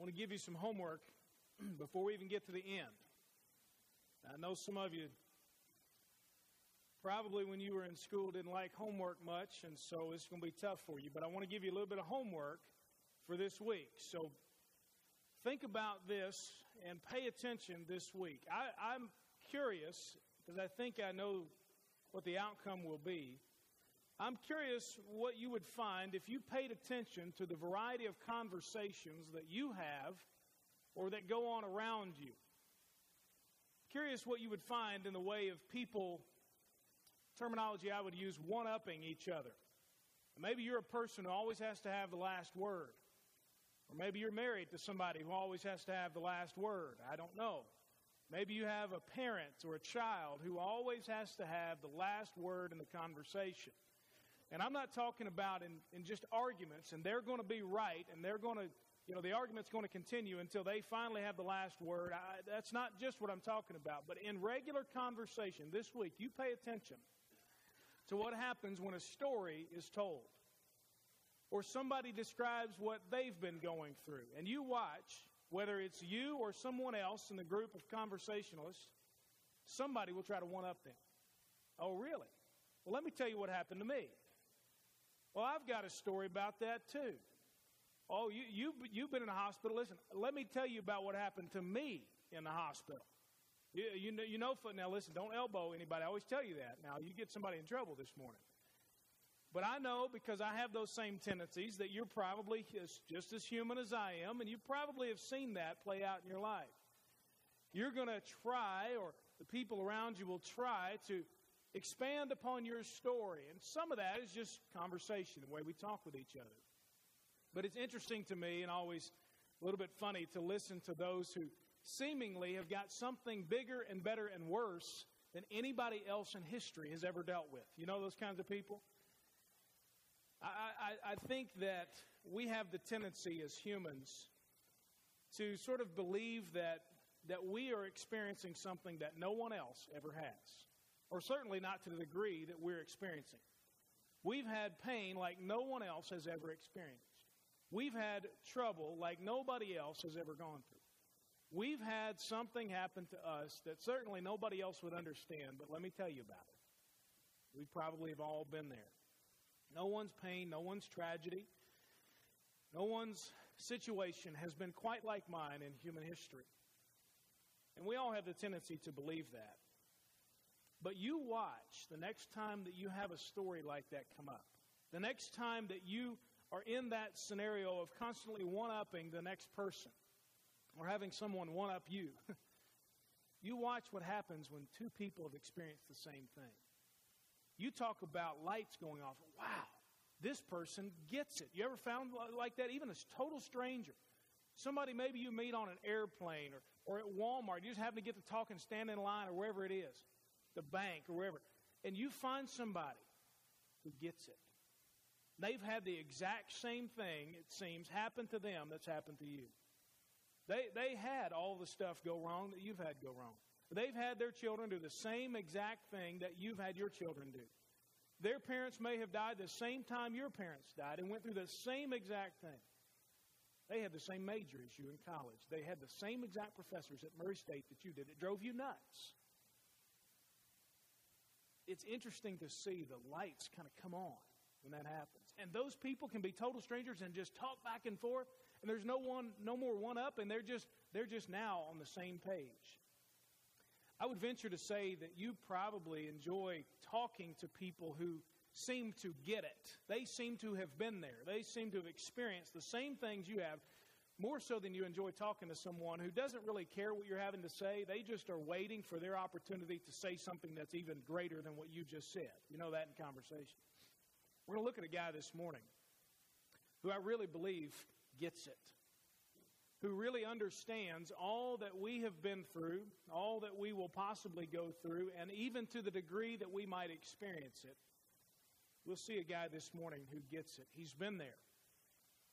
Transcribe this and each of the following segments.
I want to give you some homework before we even get to the end. I know some of you probably when you were in school didn't like homework much, and so it's going to be tough for you. But I want to give you a little bit of homework for this week. So think about this and pay attention this week. I, am curious because I think I know what the outcome will be. I'm curious what you would find if you paid attention to the variety of conversations that you have or that go on around you. Curious what you would find in the way of people, terminology I would use, one upping each other. Maybe you're a person who always has to have the last word. Or maybe you're married to somebody who always has to have the last word. I don't know. Maybe you have a parent or a child who always has to have the last word in the conversation. And I'm not talking about in, in just arguments, and they're going to be right, and they're going to, you know, the argument's going to continue until they finally have the last word. I, that's not just what I'm talking about. But in regular conversation this week, you pay attention to what happens when a story is told or somebody describes what they've been going through. And you watch, whether it's you or someone else in the group of conversationalists, somebody will try to one up them. Oh, really? Well, let me tell you what happened to me. Well, I've got a story about that too. Oh, you, you, you've been in the hospital. Listen, let me tell you about what happened to me in the hospital. You, you, know, you know, now listen, don't elbow anybody. I always tell you that. Now, you get somebody in trouble this morning. But I know because I have those same tendencies that you're probably just as human as I am, and you probably have seen that play out in your life. You're going to try, or the people around you will try to expand upon your story. And some of that is just conversation, the way we talk with each other. But it's interesting to me and always a little bit funny to listen to those who seemingly have got something bigger and better and worse than anybody else in history has ever dealt with. You know those kinds of people? I, I, I think that we have the tendency as humans to sort of believe that, that we are experiencing something that no one else ever has or certainly not to the degree that we're experiencing. We've had pain like no one else has ever experienced. We've had trouble like nobody else has ever gone through. We've had something happen to us that certainly nobody else would understand, but let me tell you about it. We probably have all been there. No one's pain, no one's tragedy, no one's situation has been quite like mine in human history. And we all have the tendency to believe that. But you watch the next time that you have a story like that come up. The next time that you are in that scenario of constantly one upping the next person or having someone one up you. you watch what happens when two people have experienced the same thing. You talk about lights going off. Wow, this person gets it. You ever found like that? Even a total stranger. Somebody maybe you meet on an airplane or, or at Walmart. You just happen to get to talk and stand in line or wherever it is the bank or wherever, and you find somebody who gets it. They've had the exact same thing, it seems, happen to them that's happened to you. They, they had all the stuff go wrong that you've had go wrong. They've had their children do the same exact thing that you've had your children do. Their parents may have died the same time your parents died and went through the same exact thing. They had the same major as you in college. They had the same exact professors at Murray State that you did. It drove you nuts it's interesting to see the lights kind of come on when that happens. And those people can be total strangers and just talk back and forth, and there's no one, no more one up, and they're just they're just now on the same page. I would venture to say that you probably enjoy talking to people who seem to get it. They seem to have been there. They seem to have experienced the same things you have more so than you enjoy talking to someone who doesn't really care what you're having to say. They just are waiting for their opportunity to say something that's even greater than what you just said. You know that in conversation. We're going to look at a guy this morning who I really believe gets it, who really understands all that we have been through, all that we will possibly go through, and even to the degree that we might experience it. We'll see a guy this morning who gets it. He's been there.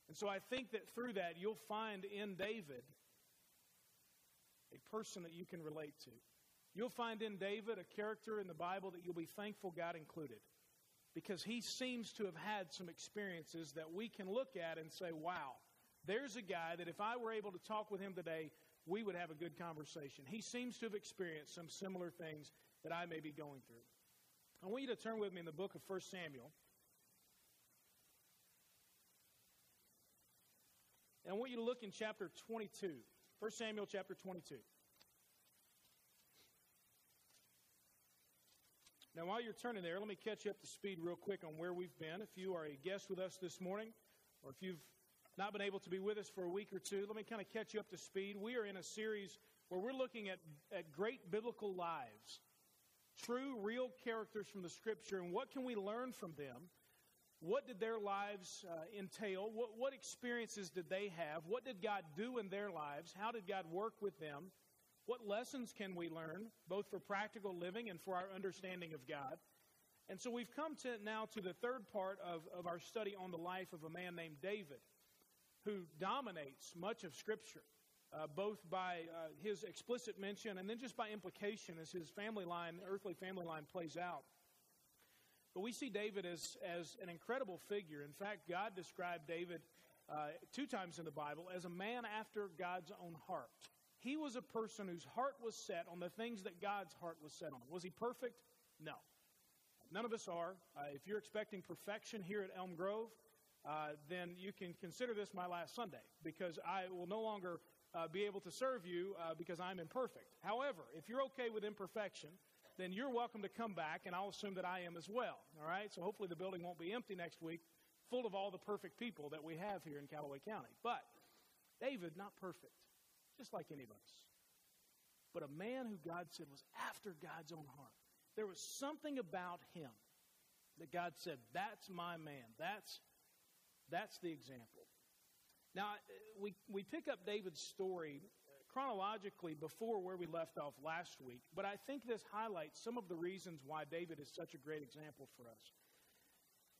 And so I think that through that, you'll find in David a person that you can relate to. You'll find in David a character in the Bible that you'll be thankful God included. Because he seems to have had some experiences that we can look at and say, wow, There's a guy that if I were able to talk with him today, we would have a good conversation. He seems to have experienced some similar things that I may be going through. I want you to turn with me in the book of 1 Samuel. And I want you to look in chapter 22. 1 Samuel chapter 22. Now, while you're turning there, let me catch you up to speed real quick on where we've been. If you are a guest with us this morning, or if you've not been able to be with us for a week or two, let me kind of catch you up to speed. We are in a series where we're looking at, at great biblical lives, true, real characters from the Scripture, and what can we learn from them? What did their lives uh, entail? What, what experiences did they have? What did God do in their lives? How did God work with them? What lessons can we learn, both for practical living and for our understanding of God? And so we've come to now to the third part of, of our study on the life of a man named David, who dominates much of Scripture, uh, both by uh, his explicit mention and then just by implication as his family line, earthly family line, plays out. But we see David as, as an incredible figure. In fact, God described David uh, two times in the Bible as a man after God's own heart. He was a person whose heart was set on the things that God's heart was set on. Was he perfect? No. None of us are. Uh, if you're expecting perfection here at Elm Grove, uh, then you can consider this my last Sunday because I will no longer uh, be able to serve you uh, because I'm imperfect. However, if you're okay with imperfection, then you're welcome to come back, and I'll assume that I am as well. All right? So hopefully the building won't be empty next week, full of all the perfect people that we have here in Callaway County. But David, not perfect just like any of us. But a man who God said was after God's own heart. There was something about him that God said, That's my man. That's, that's the example. Now, we, we pick up David's story chronologically before where we left off last week, but I think this highlights some of the reasons why David is such a great example for us.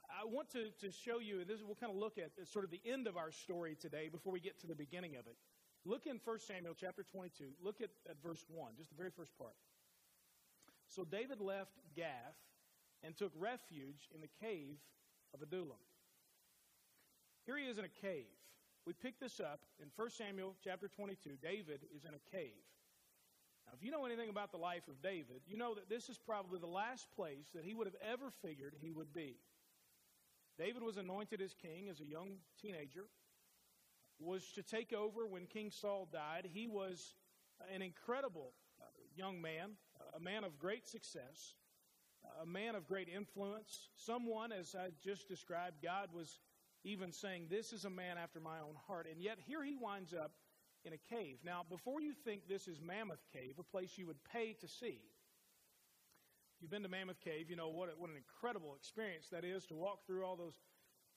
I want to, to show you, and this we'll kind of look at sort of the end of our story today before we get to the beginning of it. Look in 1 Samuel chapter 22. Look at, at verse 1, just the very first part. So David left Gath and took refuge in the cave of Adullam. Here he is in a cave. We pick this up in 1 Samuel chapter 22. David is in a cave. Now, if you know anything about the life of David, you know that this is probably the last place that he would have ever figured he would be. David was anointed as king as a young teenager was to take over when King Saul died. He was an incredible uh, young man, a man of great success, a man of great influence, someone, as I just described, God was even saying, This is a man after my own heart. And yet here he winds up in a cave. Now, before you think this is Mammoth Cave, a place you would pay to see, you've been to Mammoth Cave, you know what, what an incredible experience that is to walk through all those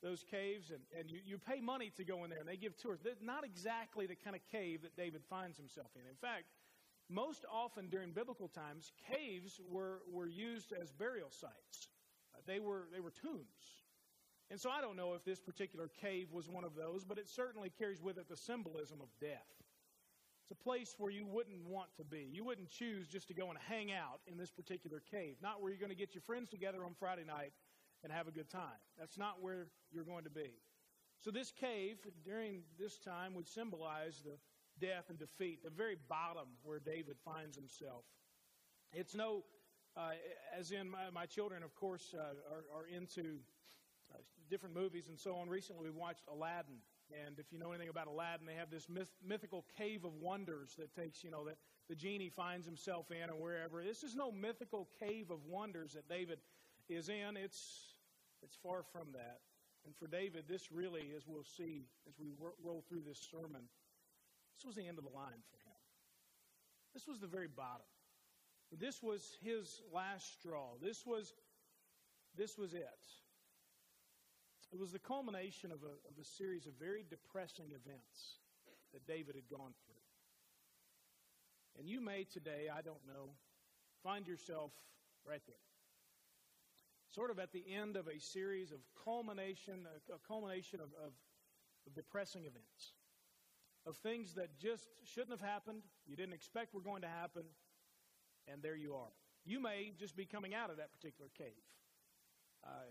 those caves, and, and you, you pay money to go in there, and they give tours. They're not exactly the kind of cave that David finds himself in. In fact, most often during biblical times, caves were, were used as burial sites. Uh, they, were, they were tombs. And so I don't know if this particular cave was one of those, but it certainly carries with it the symbolism of death. It's a place where you wouldn't want to be. You wouldn't choose just to go and hang out in this particular cave, not where you're going to get your friends together on Friday night and have a good time. That's not where you're going to be. So, this cave during this time would symbolize the death and defeat, the very bottom where David finds himself. It's no, uh, as in my, my, children, of course, uh, are, are, into different movies and so on. Recently, we watched Aladdin. And if you know anything about Aladdin, they have this myth, mythical cave of wonders that takes, you know, that the genie finds himself in or wherever. This is no mythical cave of wonders that David is in. It's it's far from that. And for David, this really, as we'll see as we roll through this sermon, this was the end of the line for him. This was the very bottom. This was his last straw. This was, this was it. It was the culmination of a, of a series of very depressing events that David had gone through. And you may today, I don't know, find yourself right there sort of at the end of a series of culmination, a, culmination of, of, of depressing events, of things that just shouldn't have happened, you didn't expect were going to happen, and there you are. You may just be coming out of that particular cave. Uh,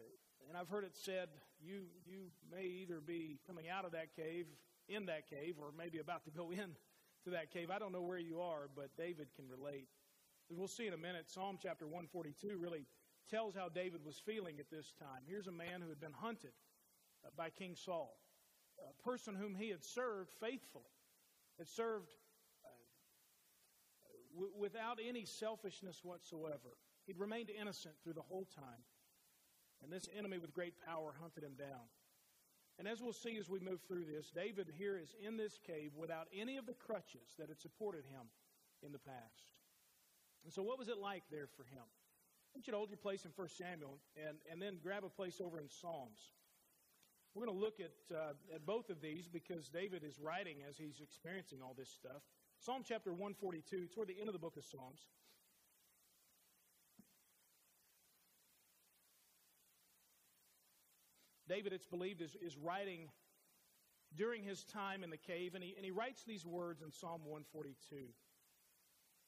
and I've heard it said you, you may either be coming out of that cave in that cave or maybe about to go in to that cave. I don't know where you are, but David can relate. As we'll see in a minute, Psalm chapter 142 really tells how David was feeling at this time. Here's a man who had been hunted uh, by King Saul, a person whom he had served faithfully, had served uh, w- without any selfishness whatsoever. He'd remained innocent through the whole time. And this enemy with great power hunted him down. And as we'll see as we move through this, David here is in this cave without any of the crutches that had supported him in the past. And so, what was it like there for him? I want you to hold your place in 1 Samuel and, and then grab a place over in Psalms. We're going to look at, uh, at both of these because David is writing as he's experiencing all this stuff. Psalm chapter 142, toward the end of the book of Psalms. David, it's believed, is, is writing during his time in the cave, and he, and he writes these words in Psalm 142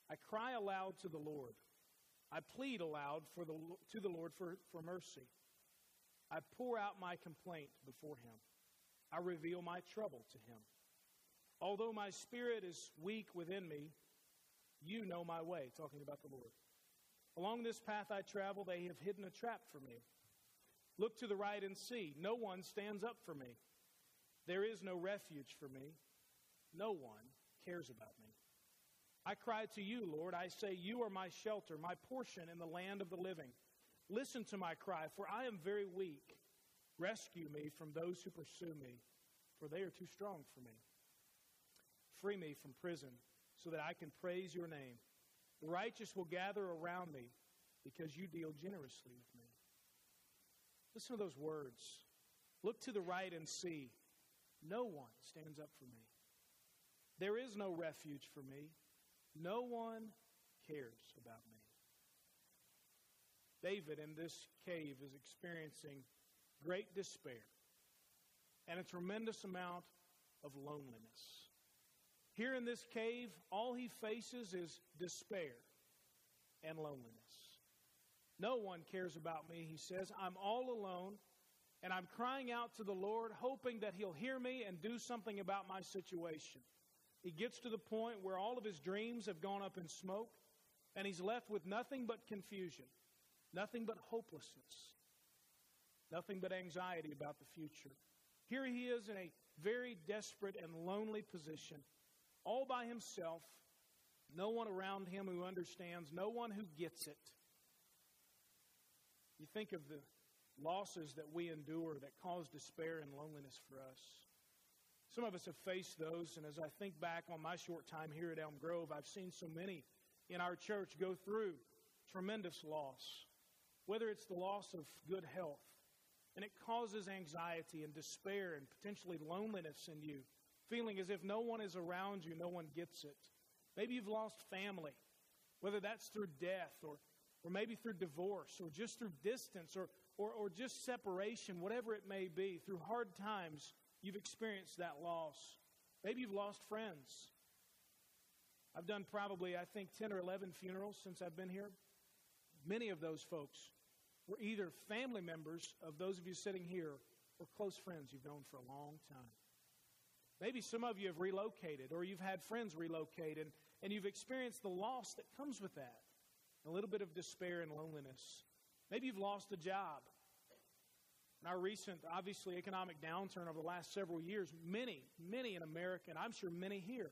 I cry aloud to the Lord. I plead aloud for the, to the Lord for, for mercy. I pour out my complaint before him. I reveal my trouble to him. Although my spirit is weak within me, you know my way, talking about the Lord. Along this path I travel, they have hidden a trap for me. Look to the right and see. No one stands up for me. There is no refuge for me. No one cares about me. I cry to you, Lord. I say, You are my shelter, my portion in the land of the living. Listen to my cry, for I am very weak. Rescue me from those who pursue me, for they are too strong for me. Free me from prison, so that I can praise your name. The righteous will gather around me, because you deal generously with me. Listen to those words. Look to the right and see. No one stands up for me. There is no refuge for me. No one cares about me. David in this cave is experiencing great despair and a tremendous amount of loneliness. Here in this cave, all he faces is despair and loneliness. No one cares about me, he says. I'm all alone, and I'm crying out to the Lord, hoping that he'll hear me and do something about my situation. He gets to the point where all of his dreams have gone up in smoke, and he's left with nothing but confusion, nothing but hopelessness, nothing but anxiety about the future. Here he is in a very desperate and lonely position, all by himself, no one around him who understands, no one who gets it. You think of the losses that we endure that cause despair and loneliness for us. Some of us have faced those, and as I think back on my short time here at Elm Grove, I've seen so many in our church go through tremendous loss, whether it's the loss of good health, and it causes anxiety and despair and potentially loneliness in you, feeling as if no one is around you, no one gets it. Maybe you've lost family, whether that's through death or or maybe through divorce, or just through distance, or, or, or just separation, whatever it may be, through hard times, you've experienced that loss. Maybe you've lost friends. I've done probably, I think, 10 or 11 funerals since I've been here. Many of those folks were either family members of those of you sitting here or close friends you've known for a long time. Maybe some of you have relocated or you've had friends relocate and, and you've experienced the loss that comes with that a little bit of despair and loneliness. Maybe you've lost a job. In our recent, obviously, economic downturn over the last several years, many, many in America, and I'm sure many here,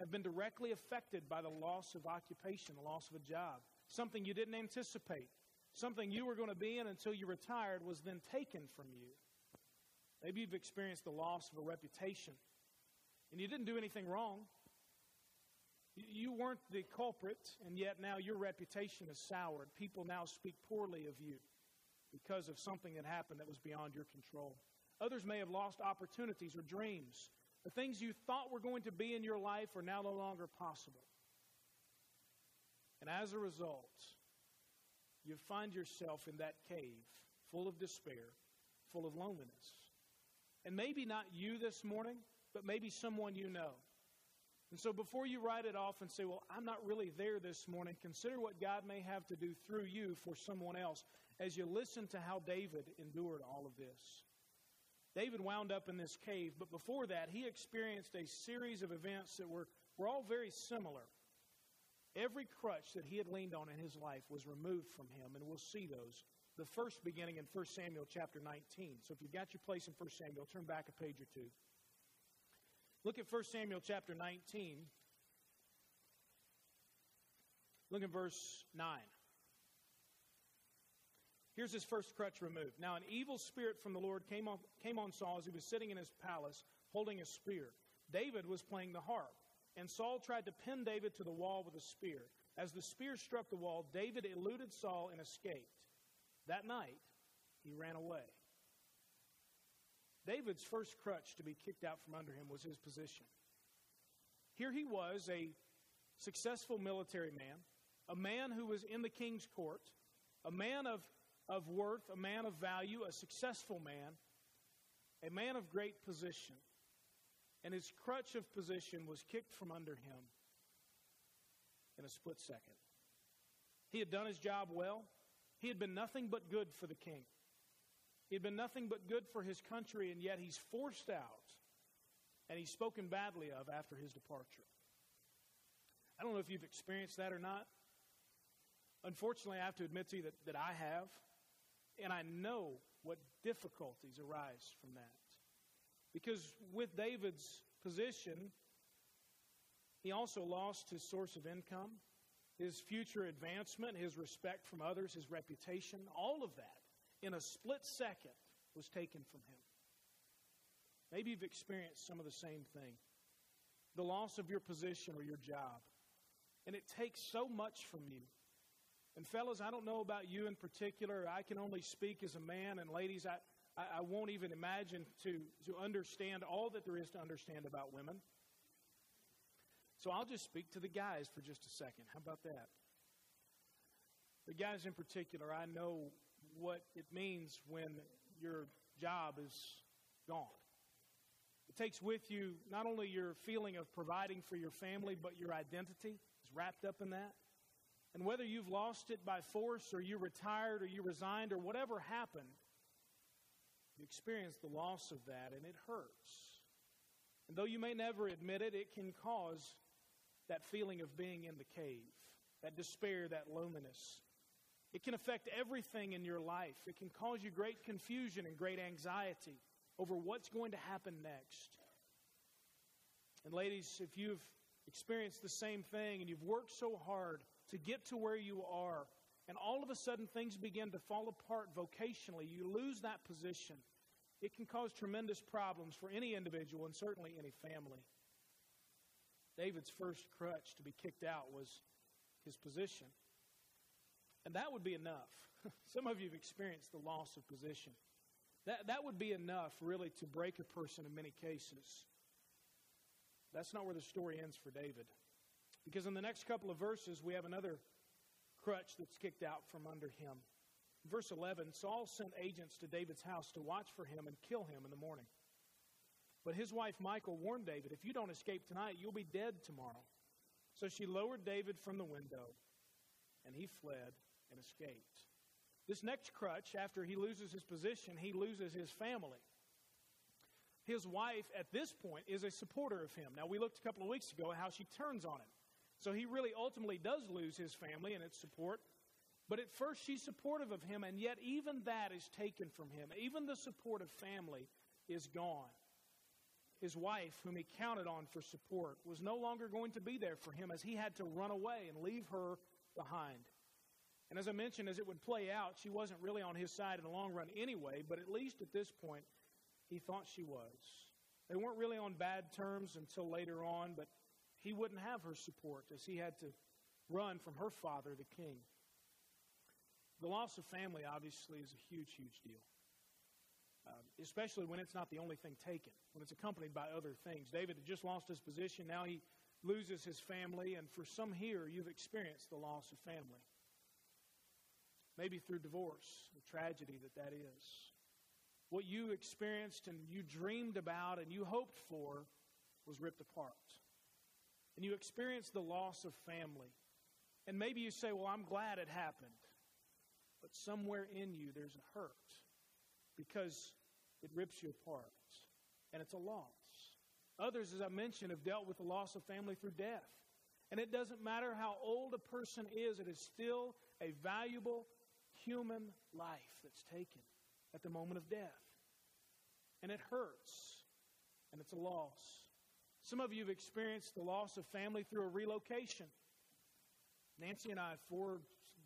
have been directly affected by the loss of occupation, the loss of a job. Something you didn't anticipate. Something you were going to be in until you retired was then taken from you. Maybe you've experienced the loss of a reputation. And you didn't do anything wrong. You weren't the culprit, and yet now your reputation is soured. People now speak poorly of you because of something that happened that was beyond your control. Others may have lost opportunities or dreams. The things you thought were going to be in your life are now no longer possible. And as a result, you find yourself in that cave full of despair, full of loneliness. And maybe not you this morning, but maybe someone you know. And so before you write it off and say, well, I'm not really there this morning, consider what God may have to do through you for someone else as you listen to how David endured all of this. David wound up in this cave, but before that, he experienced a series of events that were, were all very similar. Every crutch that he had leaned on in his life was removed from him, and we'll see those. The first beginning in 1 Samuel chapter 19. So if you've got your place in 1 Samuel, turn back a page or two. Look at 1 Samuel chapter 19. Look at verse 9. Here's his first crutch removed. Now, an evil spirit from the Lord came on, came on Saul as he was sitting in his palace holding a spear. David was playing the harp, and Saul tried to pin David to the wall with a spear. As the spear struck the wall, David eluded Saul and escaped. That night, he ran away. David's first crutch to be kicked out from under him was his position. Here he was, a successful military man, a man who was in the king's court, a man of, of worth, a man of value, a successful man, a man of great position. And his crutch of position was kicked from under him in a split second. He had done his job well. He had been nothing but good for the king. He had been nothing but good for his country, and yet he's forced out and he's spoken badly of after his departure. I don't know if you've experienced that or not. Unfortunately, I have to admit to you that, that I have, and I know what difficulties arise from that. Because with David's position, he also lost his source of income, his future advancement, his respect from others, his reputation, all of that in a split second was taken from him. Maybe you've experienced some of the same thing the loss of your position or your job. And it takes so much from you. And, fellas, I don't know about you in particular. I can only speak as a man. And, ladies, I, I, I won't even imagine to, to understand all that there is to understand about women. So I'll just speak to the guys for just a second. How about that? The guys in particular, I know what it means when your job is gone. It takes with you not only your feeling of providing for your family, but your identity is wrapped up in that. And whether you've lost it by force or you retired or you resigned or whatever happened, you experience the loss of that and it hurts. And though you may never admit it, it can cause that feeling of being in the cave, that despair, that loneliness. It can affect everything in your life. It can cause you great confusion and great anxiety over what's going to happen next. And, ladies, if you've experienced the same thing and you've worked so hard to get to where you are, and all of a sudden things begin to fall apart vocationally, you lose that position, it can cause tremendous problems for any individual and certainly any family. David's first crutch to be kicked out was his position. And that would be enough. Some of you have experienced the loss of position. That, that would be enough, really, to break a person in many cases. That's not where the story ends for David. Because in the next couple of verses, we have another crutch that's kicked out from under him. Verse 11 Saul sent agents to David's house to watch for him and kill him in the morning. But his wife Michal warned David, If you don't escape tonight, you'll be dead tomorrow. So she lowered David from the window, and he fled and escapes. This next crutch, after he loses his position, he loses his family. His wife, at this point, is a supporter of him. Now, we looked a couple of weeks ago at how she turns on him. So he really ultimately does lose his family and its support. But at first, she's supportive of him, and yet even that is taken from him. Even the support of family is gone. His wife, whom he counted on for support, was no longer going to be there for him as he had to run away and leave her behind. And as I mentioned, as it would play out, she wasn't really on his side in the long run anyway, but at least at this point, he thought she was. They weren't really on bad terms until later on, but he wouldn't have her support as he had to run from her father, the king. The loss of family, obviously, is a huge, huge deal, uh, especially when it's not the only thing taken, when it's accompanied by other things. David had just lost his position. Now he loses his family, and for some here, you've experienced the loss of family maybe through divorce, the tragedy that that is. What you experienced and you dreamed about and you hoped for was ripped apart. And you experienced the loss of family. And maybe you say, Well, I'm glad it happened. But somewhere in you, there's a hurt. Because it rips you apart, and it's a loss. Others, as I mentioned, have dealt with the loss of family through death. And it doesn't matter how old a person is, it is still a valuable human life that's taken at the moment of death. And it hurts, and it's a loss. Some of you have experienced the loss of family through a relocation. Nancy and I, four,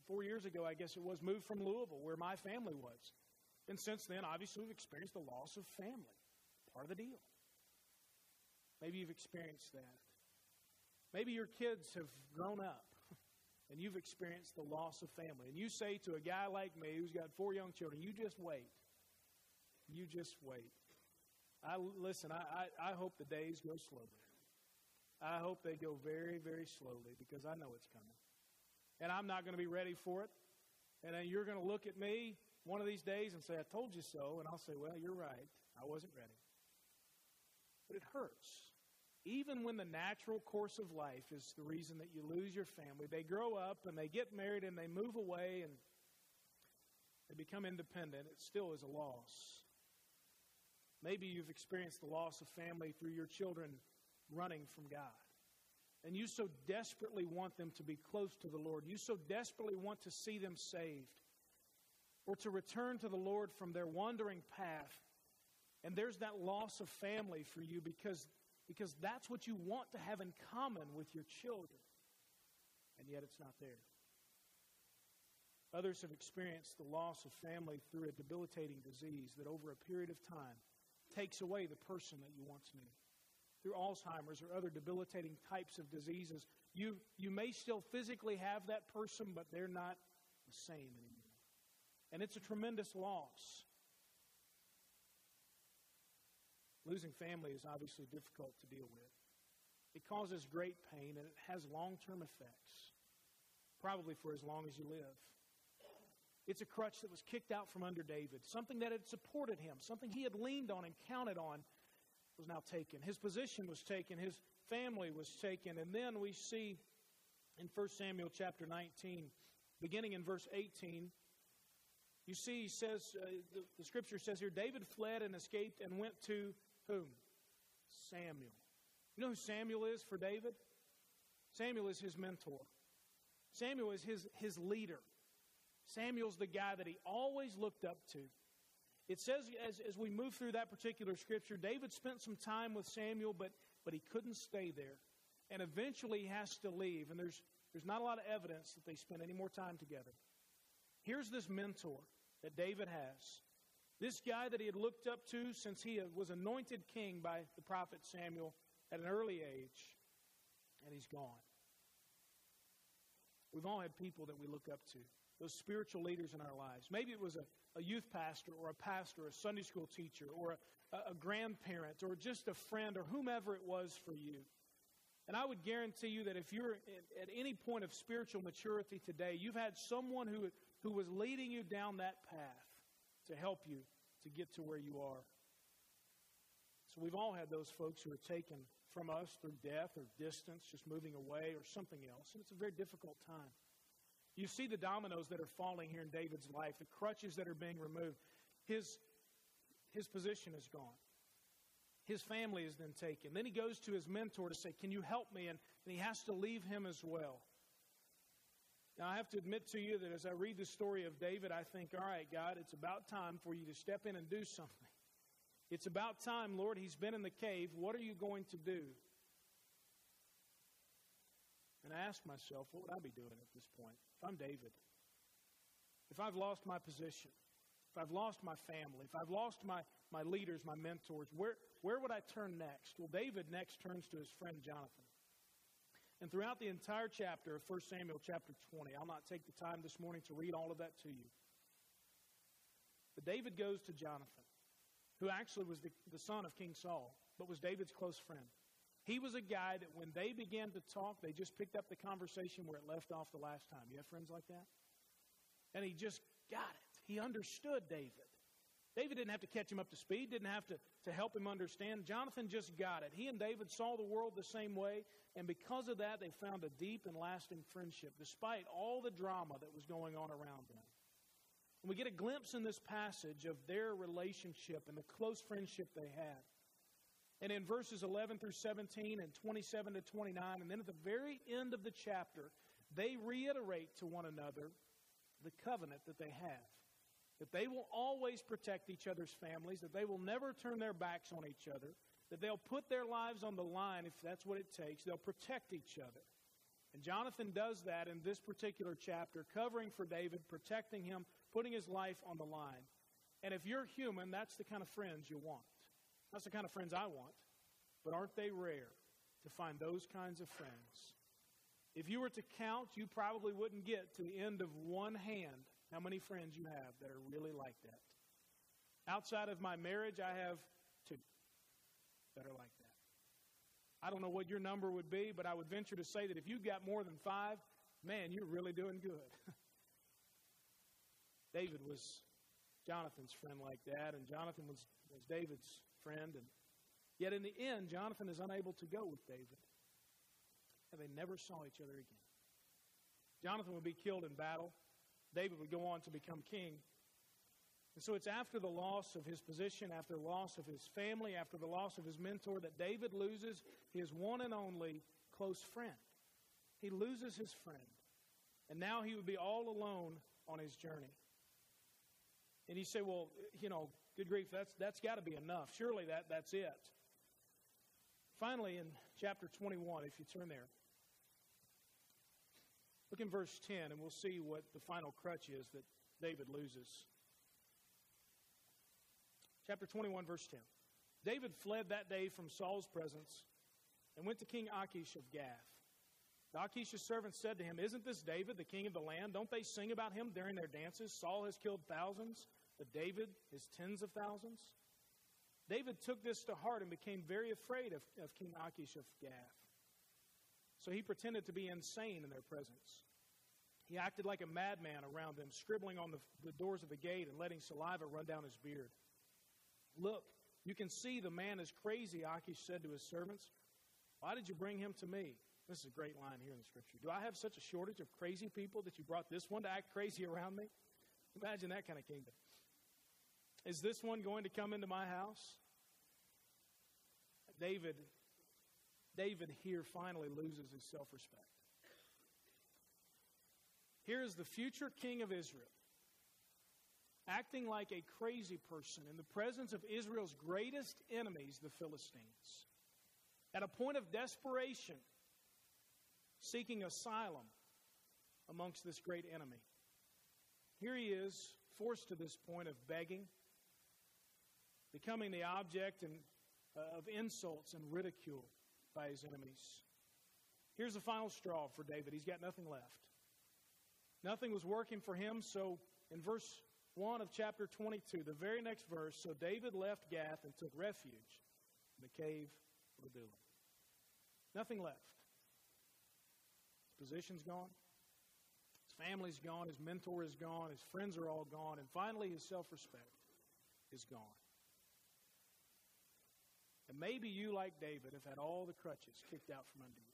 four years ago, I guess it was, moved from Louisville, where my family was. And since then, obviously, we've experienced the loss of family. Part of the deal. Maybe you've experienced that. Maybe your kids have grown up and you've experienced the loss of family. And you say to a guy like me who's got four young children, you just wait. You just wait. I listen, I, I, I hope the days go slowly. I hope they go very, very slowly because I know it's coming. And I'm not going to be ready for it. And then you're going to look at me one of these days and say, I told you so. And I'll say, Well, you're right. I wasn't ready. But it hurts even when the natural course of life is the reason that you lose your family, they grow up and they get married and they move away and they become independent, it still is a loss. Maybe you've experienced the loss of family through your children running from God. And you so desperately want them to be close to the Lord. You so desperately want to see them saved or to return to the Lord from their wandering path. And there's that loss of family for you because because that's what you want to have in common with your children. And yet it's not there. Others have experienced the loss of family through a debilitating disease that over a period of time takes away the person that you once knew. Through Alzheimer's or other debilitating types of diseases, you, you may still physically have that person, but they're not the same anymore. And it's a tremendous loss. Losing family is obviously difficult to deal with. It causes great pain and it has long term effects, probably for as long as you live. It's a crutch that was kicked out from under David. Something that had supported him, something he had leaned on and counted on, was now taken. His position was taken, his family was taken. And then we see in 1 Samuel chapter 19, beginning in verse 18, you see, he says, uh, the, the scripture says here, David fled and escaped and went to whom? Samuel. You know who Samuel is for David? Samuel is his mentor. Samuel is his, his leader. Samuel's the guy that he always looked up to. It says as, as we move through that particular scripture, David spent some time with Samuel, but, but he couldn't stay there. And eventually he has to leave. And there's, there's not a lot of evidence that they spent any more time together. Here's this mentor that David has. This guy that he had looked up to since he was anointed king by the prophet Samuel at an early age, and he's gone. We've all had people that we look up to, those spiritual leaders in our lives. Maybe it was a, a youth pastor or a pastor, a Sunday school teacher, or a, a grandparent, or just a friend, or whomever it was for you. And I would guarantee you that if you're at any point of spiritual maturity today, you've had someone who, who was leading you down that path to help you to get to where you are. So we've all had those folks who are taken from us through death or distance, just moving away or something else. And it's a very difficult time. You see the dominoes that are falling here in David's life, the crutches that are being removed. His, his position is gone. His family is then taken. Then he goes to his mentor to say, Can you help me? And, and he has to leave him as well. Now, I have to admit to you that as I read the story of David, I think, all right, God, it's about time for you to step in and do something. It's about time, Lord. He's been in the cave. What are you going to do? And I ask myself, what would I be doing at this point? If I'm David, if I've lost my position, if I've lost my family, if I've lost my, my leaders, my mentors, where, where would I turn next? Well, David next turns to his friend Jonathan. And throughout the entire chapter of 1 Samuel chapter 20, I'll not take the time this morning to read all of that to you. But David goes to Jonathan, who actually was the, the son of King Saul, but was David's close friend. He was a guy that when they began to talk, they just picked up the conversation where it left off the last time. You have friends like that? And he just got it. He understood David. David didn't have to catch him up to speed, didn't have to, to help him understand. Jonathan just got it. He and David saw the world the same way, and because of that, they found a deep and lasting friendship, despite all the drama that was going on around them. And we get a glimpse in this passage of their relationship and the close friendship they had. And in verses 11 through 17 and 27 to 29, and then at the very end of the chapter, they reiterate to one another the covenant that they have. That they will always protect each other's families, that they will never turn their backs on each other, that they'll put their lives on the line if that's what it takes. They'll protect each other. And Jonathan does that in this particular chapter, covering for David, protecting him, putting his life on the line. And if you're human, that's the kind of friends you want. That's the kind of friends I want. But aren't they rare to find those kinds of friends? If you were to count, you probably wouldn't get to the end of one hand how many friends you have that are really like that. Outside of my marriage, I have two that are like that. I don't know what your number would be, but I would venture to say that if you've got more than five, man, you're really doing good. David was Jonathan's friend like that, and Jonathan was, was David's friend. And yet in the end, Jonathan is unable to go with David. And they never saw each other again. Jonathan would be killed in battle. David would go on to become king. And so it's after the loss of his position, after the loss of his family, after the loss of his mentor, that David loses his one and only close friend. He loses his friend. And now he would be all alone on his journey. And you say, well, you know, good grief, that's, that's got to be enough. Surely that, that's it. Finally, in chapter 21, if you turn there, look in verse 10, and we'll see what the final crutch is that David loses. Chapter 21, verse 10. David fled that day from Saul's presence and went to King Achish of Gath. The Achish's servants said to him, Isn't this David, the king of the land? Don't they sing about him during their dances? Saul has killed thousands, but David is tens of thousands. David took this to heart and became very afraid of, of King Achish of Gath. So he pretended to be insane in their presence. He acted like a madman around them, scribbling on the, the doors of the gate and letting saliva run down his beard. Look, you can see the man is crazy, Achish said to his servants. Why did you bring him to me? This is a great line here in the scripture. Do I have such a shortage of crazy people that you brought this one to act crazy around me? Imagine that kind of kingdom. Is this one going to come into my house? David, David here finally loses his self respect. Here is the future king of Israel acting like a crazy person in the presence of Israel's greatest enemies, the Philistines. At a point of desperation, seeking asylum amongst this great enemy. Here he is, forced to this point of begging, becoming the object and, uh, of insults and ridicule by his enemies. Here's the final straw for David. He's got nothing left. Nothing was working for him, so in verse 1 of chapter 22, the very next verse, so David left Gath and took refuge in the cave of Adullam. Nothing left. His position's gone. His family's gone. His mentor is gone. His friends are all gone. And finally, his self respect is gone. And maybe you, like David, have had all the crutches kicked out from under you.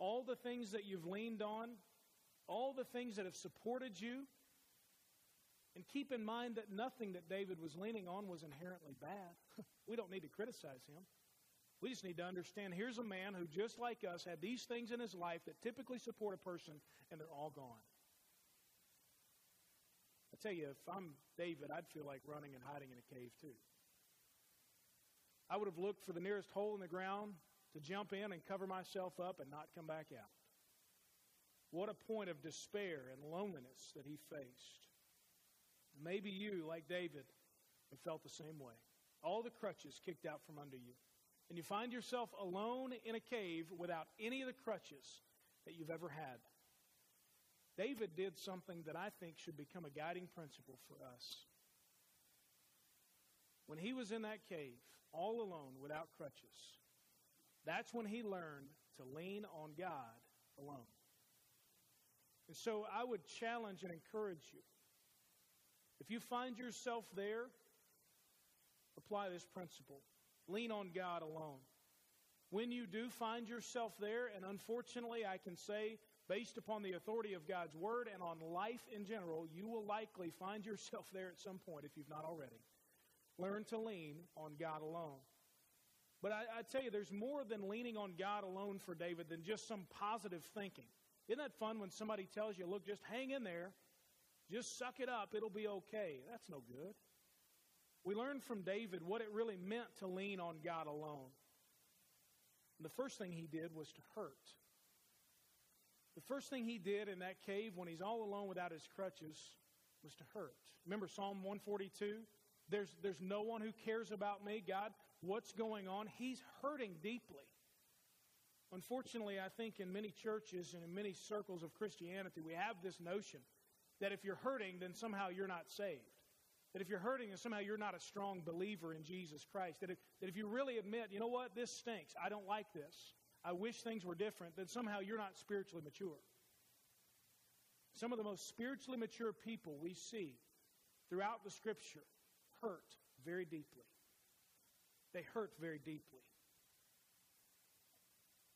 All the things that you've leaned on, all the things that have supported you. And keep in mind that nothing that David was leaning on was inherently bad. we don't need to criticize him. We just need to understand here's a man who, just like us, had these things in his life that typically support a person, and they're all gone. I tell you, if I'm David, I'd feel like running and hiding in a cave too. I would have looked for the nearest hole in the ground to jump in and cover myself up and not come back out. What a point of despair and loneliness that he faced. Maybe you, like David, have felt the same way. All the crutches kicked out from under you and you find yourself alone in a cave without any of the crutches that you've ever had. David did something that I think should become a guiding principle for us. When he was in that cave, all alone, without crutches, that's when he learned to lean on God alone. And so I would challenge and encourage you. If you find yourself there, apply this principle. Lean on God alone. When you do find yourself there, and unfortunately, I can say based upon the authority of God's Word and on life in general, you will likely find yourself there at some point if you've not already. Learn to lean on God alone. But I, I, tell you, there's more than leaning on God alone for David than just some positive thinking. Isn't that fun when somebody tells you, look, just hang in there, just suck it up, it'll be okay? That's no good. We learned from David what it really meant to lean on God alone. And the first thing he did was to hurt. The first thing he did in that cave when he's all alone without his crutches was to hurt. Remember Psalm 142? There's, there's no one who cares about me. God, what's going on? He's hurting deeply. Unfortunately, I think in many churches and in many circles of Christianity, we have this notion that if you're hurting, then somehow you're not saved. That if you're hurting, then somehow you're not a strong believer in Jesus Christ. That if, that if you really admit, you know what, this stinks, I don't like this, I wish things were different, then somehow you're not spiritually mature. Some of the most spiritually mature people we see throughout the Scripture hurt very deeply. They hurt very deeply.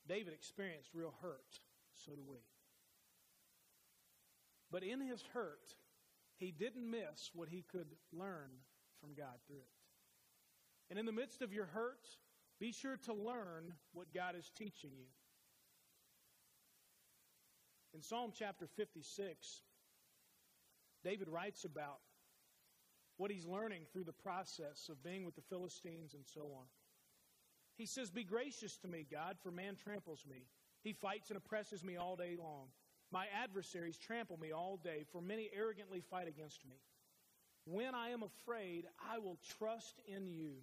David experienced real hurt. So do we. But in his hurt, he didn't miss what he could learn from God through it. And in the midst of your hurt, be sure to learn what God is teaching you. In Psalm chapter 56, David writes about what he's learning through the process of being with the Philistines and so on. He says, Be gracious to me, God, for man tramples me. He fights and oppresses me all day long. My adversaries trample me all day, for many arrogantly fight against me. When I am afraid, I will trust in you.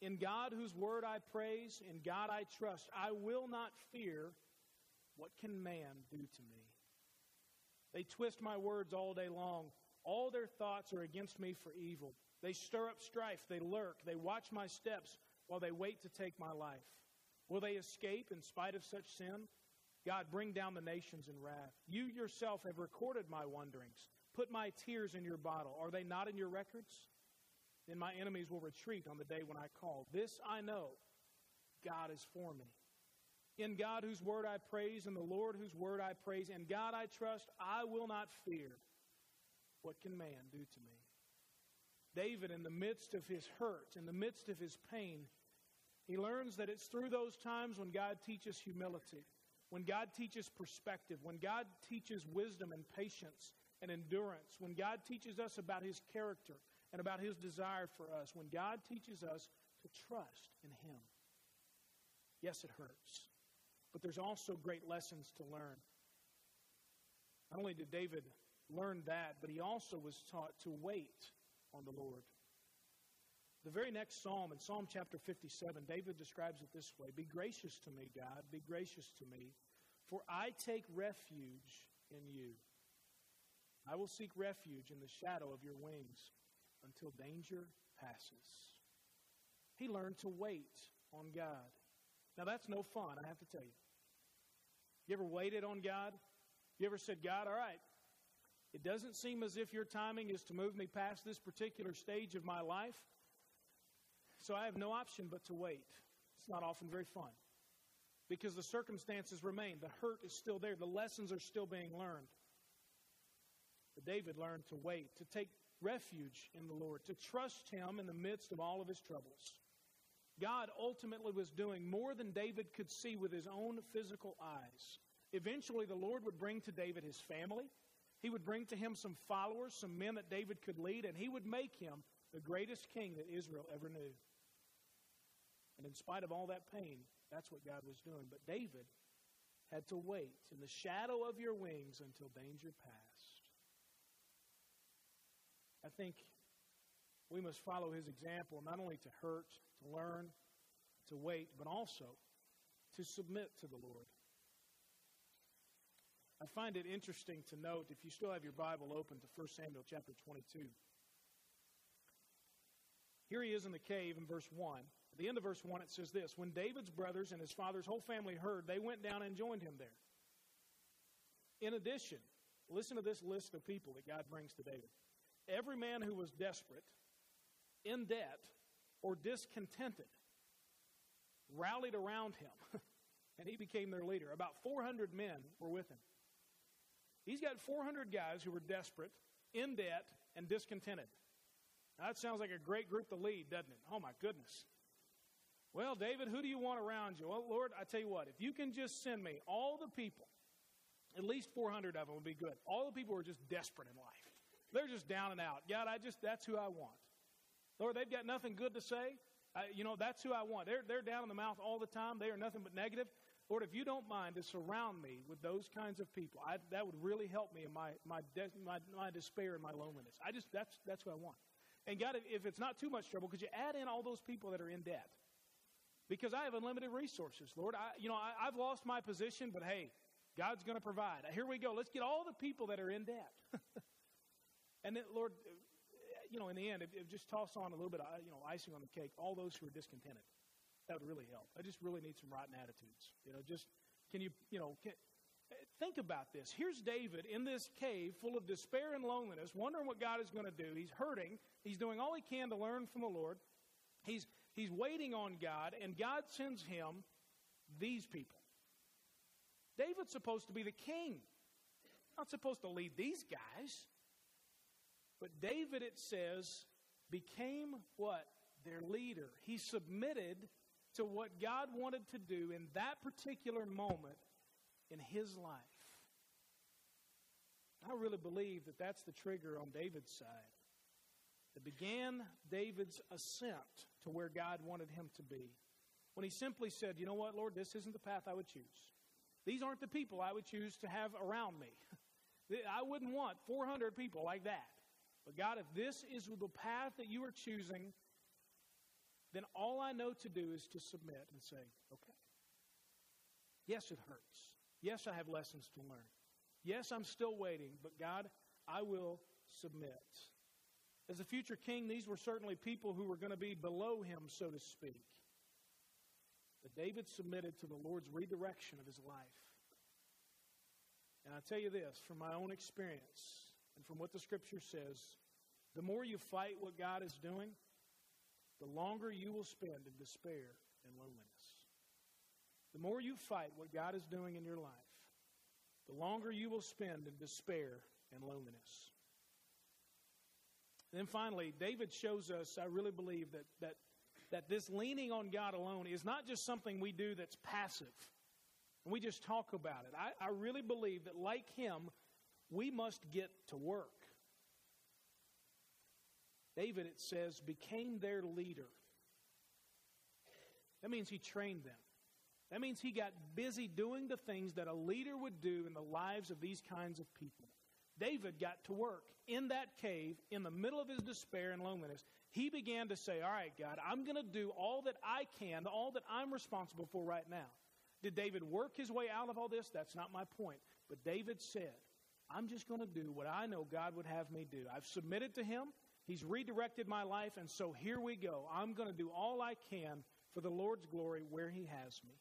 In God, whose word I praise, in God I trust. I will not fear. What can man do to me? They twist my words all day long. All their thoughts are against me for evil. They stir up strife. They lurk. They watch my steps while they wait to take my life. Will they escape in spite of such sin? God, bring down the nations in wrath. You yourself have recorded my wanderings. Put my tears in your bottle. Are they not in your records? Then my enemies will retreat on the day when I call. This I know God is for me. In God, whose word I praise, in the Lord, whose word I praise, in God I trust, I will not fear. What can man do to me? David, in the midst of his hurt, in the midst of his pain, he learns that it's through those times when God teaches humility, when God teaches perspective, when God teaches wisdom and patience and endurance, when God teaches us about his character and about his desire for us, when God teaches us to trust in him. Yes, it hurts, but there's also great lessons to learn. Not only did David learn that, but he also was taught to wait on the Lord. The very next psalm, in Psalm chapter 57, David describes it this way Be gracious to me, God, be gracious to me, for I take refuge in you. I will seek refuge in the shadow of your wings until danger passes. He learned to wait on God. Now, that's no fun, I have to tell you. You ever waited on God? You ever said, God, all right, it doesn't seem as if your timing is to move me past this particular stage of my life. So I have no option but to wait. It's not often very fun because the circumstances remain. The hurt is still there, the lessons are still being learned. But David learned to wait, to take refuge in the Lord, to trust Him in the midst of all of his troubles. God ultimately was doing more than David could see with his own physical eyes. Eventually, the Lord would bring to David his family. He would bring to him some followers, some men that David could lead, and he would make him the greatest king that Israel ever knew. And in spite of all that pain, that's what God was doing. But David had to wait in the shadow of your wings until danger passed. I think we must follow his example not only to hurt, to learn, to wait, but also to submit to the Lord. I find it interesting to note, if you still have your Bible open to 1 Samuel chapter 22. Here he is in the cave in verse 1. At the end of verse 1, it says this When David's brothers and his father's whole family heard, they went down and joined him there. In addition, listen to this list of people that God brings to David. Every man who was desperate, in debt, or discontented rallied around him, and he became their leader. About 400 men were with him. He's got 400 guys who were desperate, in debt, and discontented. Now, that sounds like a great group to lead, doesn't it? Oh, my goodness. Well, David, who do you want around you? Well, Lord, I tell you what, if you can just send me all the people, at least 400 of them would be good. All the people who are just desperate in life. They're just down and out. God, I just, that's who I want. Lord, they've got nothing good to say. I, you know, that's who I want. They're, they're down in the mouth all the time. They are nothing but negative. Lord, if you don't mind to surround me with those kinds of people, I, that would really help me in my, my, de- my, my despair and my loneliness. I just, that's, that's who I want. And God, if, if it's not too much trouble, could you add in all those people that are in debt? Because I have unlimited resources, Lord. I, you know, I, I've lost my position, but hey, God's going to provide. Here we go. Let's get all the people that are in debt. and then, Lord, you know, in the end, if, if just toss on a little bit of, you know, icing on the cake, all those who are discontented. That would really help. I just really need some rotten attitudes. You know, just can you, you know, can, think about this. Here's David in this cave full of despair and loneliness, wondering what God is going to do. He's hurting. He's doing all he can to learn from the Lord. He's, he's waiting on God, and God sends him these people. David's supposed to be the king, not supposed to lead these guys. But David, it says, became what? Their leader. He submitted to what God wanted to do in that particular moment in his life. I really believe that that's the trigger on David's side that began David's ascent to where God wanted him to be. When he simply said, You know what, Lord, this isn't the path I would choose. These aren't the people I would choose to have around me. I wouldn't want 400 people like that. But God, if this is the path that you are choosing, then all I know to do is to submit and say, okay. Yes, it hurts. Yes, I have lessons to learn. Yes, I'm still waiting, but God, I will submit. As a future king, these were certainly people who were going to be below him, so to speak. But David submitted to the Lord's redirection of his life. And I tell you this from my own experience and from what the scripture says, the more you fight what God is doing, the longer you will spend in despair and loneliness. The more you fight what God is doing in your life, the longer you will spend in despair and loneliness. And then finally, David shows us, I really believe, that, that, that this leaning on God alone is not just something we do that's passive. And we just talk about it. I, I really believe that, like him, we must get to work. David, it says, became their leader. That means he trained them. That means he got busy doing the things that a leader would do in the lives of these kinds of people. David got to work in that cave in the middle of his despair and loneliness. He began to say, All right, God, I'm going to do all that I can, all that I'm responsible for right now. Did David work his way out of all this? That's not my point. But David said, I'm just going to do what I know God would have me do. I've submitted to him. He's redirected my life, and so here we go. I'm going to do all I can for the Lord's glory where He has me.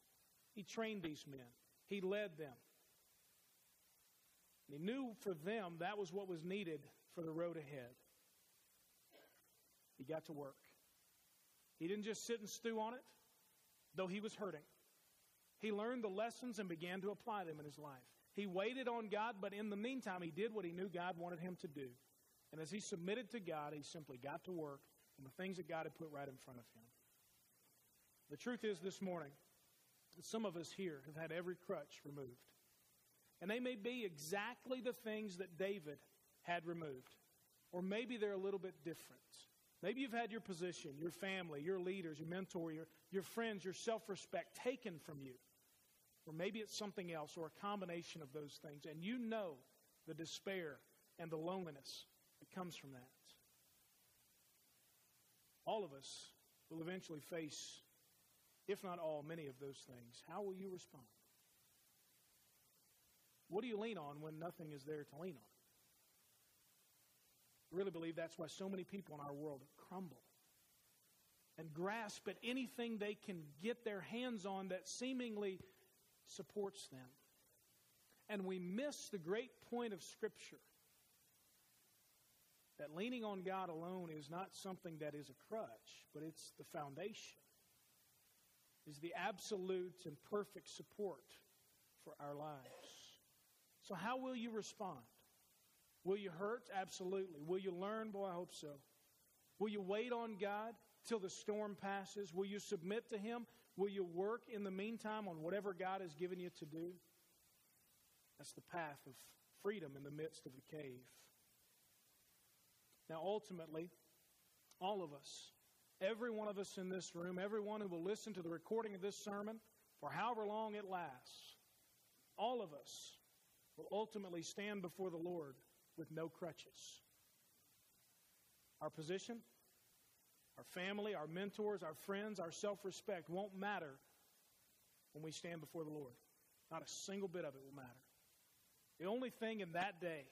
He trained these men, He led them. he knew for them that was what was needed for the road ahead. He got to work. He didn't just sit and stew on it, though he was hurting. He learned the lessons and began to apply them in his life. He waited on God, but in the meantime, he did what he knew God wanted him to do. And as he submitted to God, he simply got to work on the things that God had put right in front of him. The truth is, this morning, some of us here have had every crutch removed. And they may be exactly the things that David had removed. Or maybe they're a little bit different. Maybe you've had your position, your family, your leaders, your mentor, your, your friends, your self respect taken from you. Or maybe it's something else or a combination of those things. And you know the despair and the loneliness comes from that. All of us will eventually face, if not all, many of those things. How will you respond? What do you lean on when nothing is there to lean on? I really believe that's why so many people in our world crumble and grasp at anything they can get their hands on that seemingly supports them. And we miss the great point of Scripture that leaning on God alone is not something that is a crutch, but it's the foundation, is the absolute and perfect support for our lives. So, how will you respond? Will you hurt? Absolutely. Will you learn? Boy, I hope so. Will you wait on God till the storm passes? Will you submit to Him? Will you work in the meantime on whatever God has given you to do? That's the path of freedom in the midst of the cave. Now, ultimately, all of us, every one of us in this room, everyone who will listen to the recording of this sermon for however long it lasts, all of us will ultimately stand before the Lord with no crutches. Our position, our family, our mentors, our friends, our self respect won't matter when we stand before the Lord. Not a single bit of it will matter. The only thing in that day,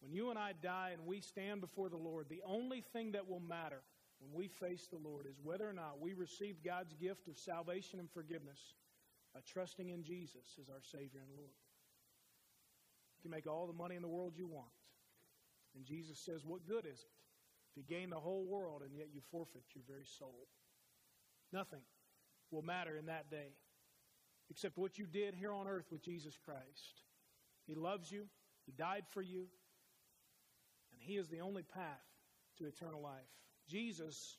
when you and I die and we stand before the Lord, the only thing that will matter when we face the Lord is whether or not we receive God's gift of salvation and forgiveness by trusting in Jesus as our Savior and Lord. You can make all the money in the world you want. And Jesus says, What good is it if you gain the whole world and yet you forfeit your very soul? Nothing will matter in that day except what you did here on earth with Jesus Christ. He loves you, He died for you, and He is the only path to eternal life. Jesus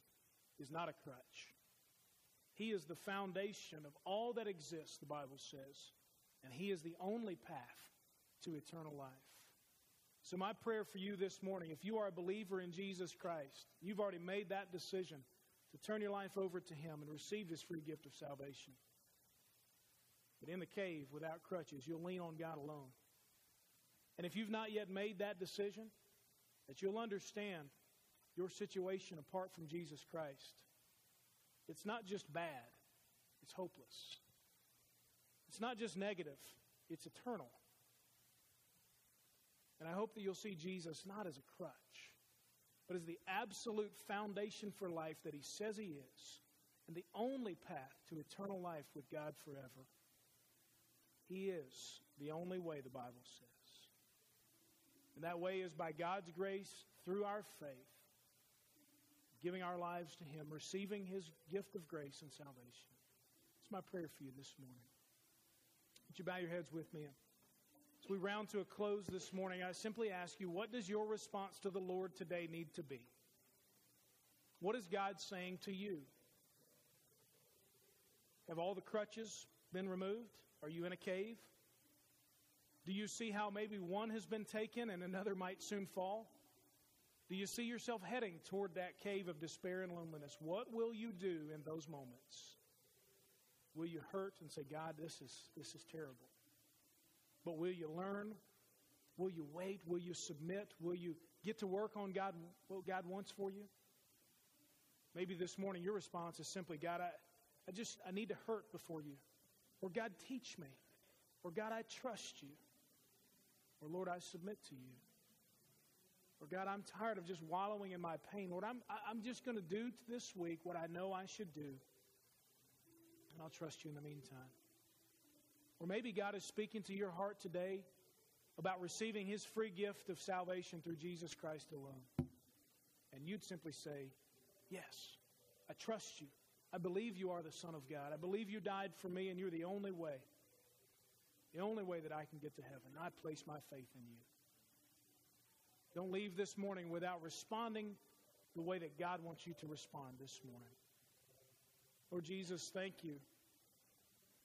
is not a crutch. He is the foundation of all that exists, the Bible says, and He is the only path to eternal life. So, my prayer for you this morning, if you are a believer in Jesus Christ, you've already made that decision to turn your life over to Him and receive this free gift of salvation. But in the cave, without crutches, you'll lean on God alone. And if you've not yet made that decision, that you'll understand your situation apart from Jesus Christ. It's not just bad, it's hopeless. It's not just negative, it's eternal. And I hope that you'll see Jesus not as a crutch, but as the absolute foundation for life that he says he is, and the only path to eternal life with God forever. He is the only way, the Bible says. And that way is by God's grace through our faith, giving our lives to Him, receiving His gift of grace and salvation. It's my prayer for you this morning. Would you bow your heads with me? As we round to a close this morning, I simply ask you, what does your response to the Lord today need to be? What is God saying to you? Have all the crutches been removed? Are you in a cave? Do you see how maybe one has been taken and another might soon fall? Do you see yourself heading toward that cave of despair and loneliness? What will you do in those moments? Will you hurt and say, God, this is, this is terrible? But will you learn? Will you wait? Will you submit? Will you get to work on God, what God wants for you? Maybe this morning your response is simply, God, I, I just I need to hurt before you. Or God, teach me. Or God, I trust you. Or Lord, I submit to you. Or God, I'm tired of just wallowing in my pain. Lord, I'm, I'm just going to do this week what I know I should do. And I'll trust you in the meantime. Or maybe God is speaking to your heart today about receiving his free gift of salvation through Jesus Christ alone. And you'd simply say, Yes, I trust you. I believe you are the Son of God. I believe you died for me and you're the only way. The only way that I can get to heaven. I place my faith in you. Don't leave this morning without responding the way that God wants you to respond this morning. Lord Jesus, thank you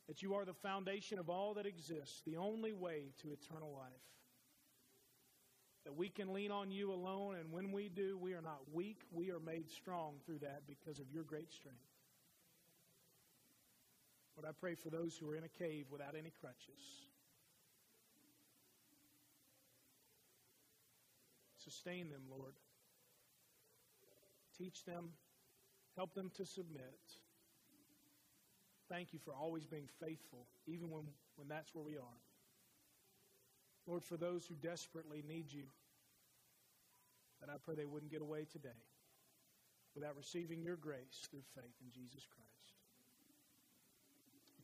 that you are the foundation of all that exists, the only way to eternal life. That we can lean on you alone, and when we do, we are not weak. We are made strong through that because of your great strength. Lord, I pray for those who are in a cave without any crutches. Sustain them, Lord. Teach them, help them to submit. Thank you for always being faithful, even when, when that's where we are. Lord, for those who desperately need you, that I pray they wouldn't get away today without receiving your grace through faith in Jesus Christ.